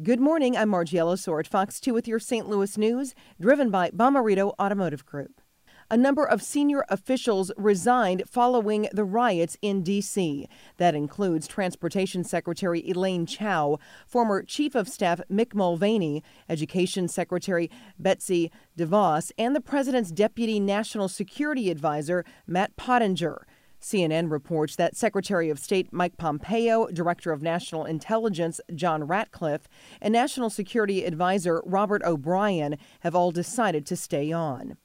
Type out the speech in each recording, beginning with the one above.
Good morning. I'm Margie Ellisor at Fox 2 with your St. Louis news, driven by Bomarito Automotive Group. A number of senior officials resigned following the riots in D.C. That includes Transportation Secretary Elaine Chao, former Chief of Staff Mick Mulvaney, Education Secretary Betsy DeVos, and the President's Deputy National Security Advisor Matt Pottinger. CNN reports that Secretary of State Mike Pompeo, Director of National Intelligence John Ratcliffe, and National Security Advisor Robert O'Brien have all decided to stay on.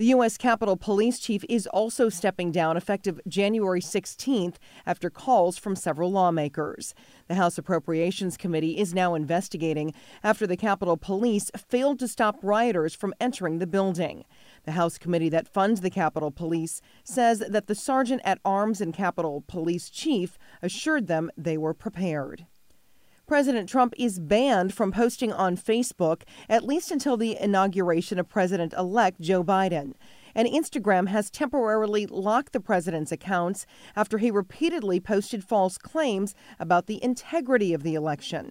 The U.S. Capitol Police Chief is also stepping down effective January 16th after calls from several lawmakers. The House Appropriations Committee is now investigating after the Capitol Police failed to stop rioters from entering the building. The House committee that funds the Capitol Police says that the sergeant at arms and Capitol Police chief assured them they were prepared. President Trump is banned from posting on Facebook at least until the inauguration of President elect Joe Biden. And Instagram has temporarily locked the president's accounts after he repeatedly posted false claims about the integrity of the election.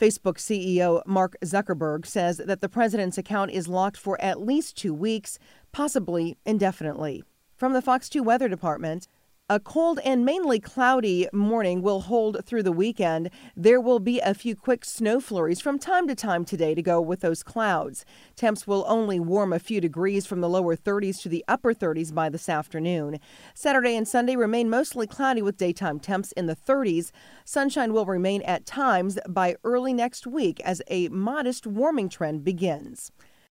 Facebook CEO Mark Zuckerberg says that the president's account is locked for at least two weeks, possibly indefinitely. From the Fox 2 Weather Department, a cold and mainly cloudy morning will hold through the weekend. There will be a few quick snow flurries from time to time today to go with those clouds. Temps will only warm a few degrees from the lower 30s to the upper 30s by this afternoon. Saturday and Sunday remain mostly cloudy with daytime temps in the 30s. Sunshine will remain at times by early next week as a modest warming trend begins.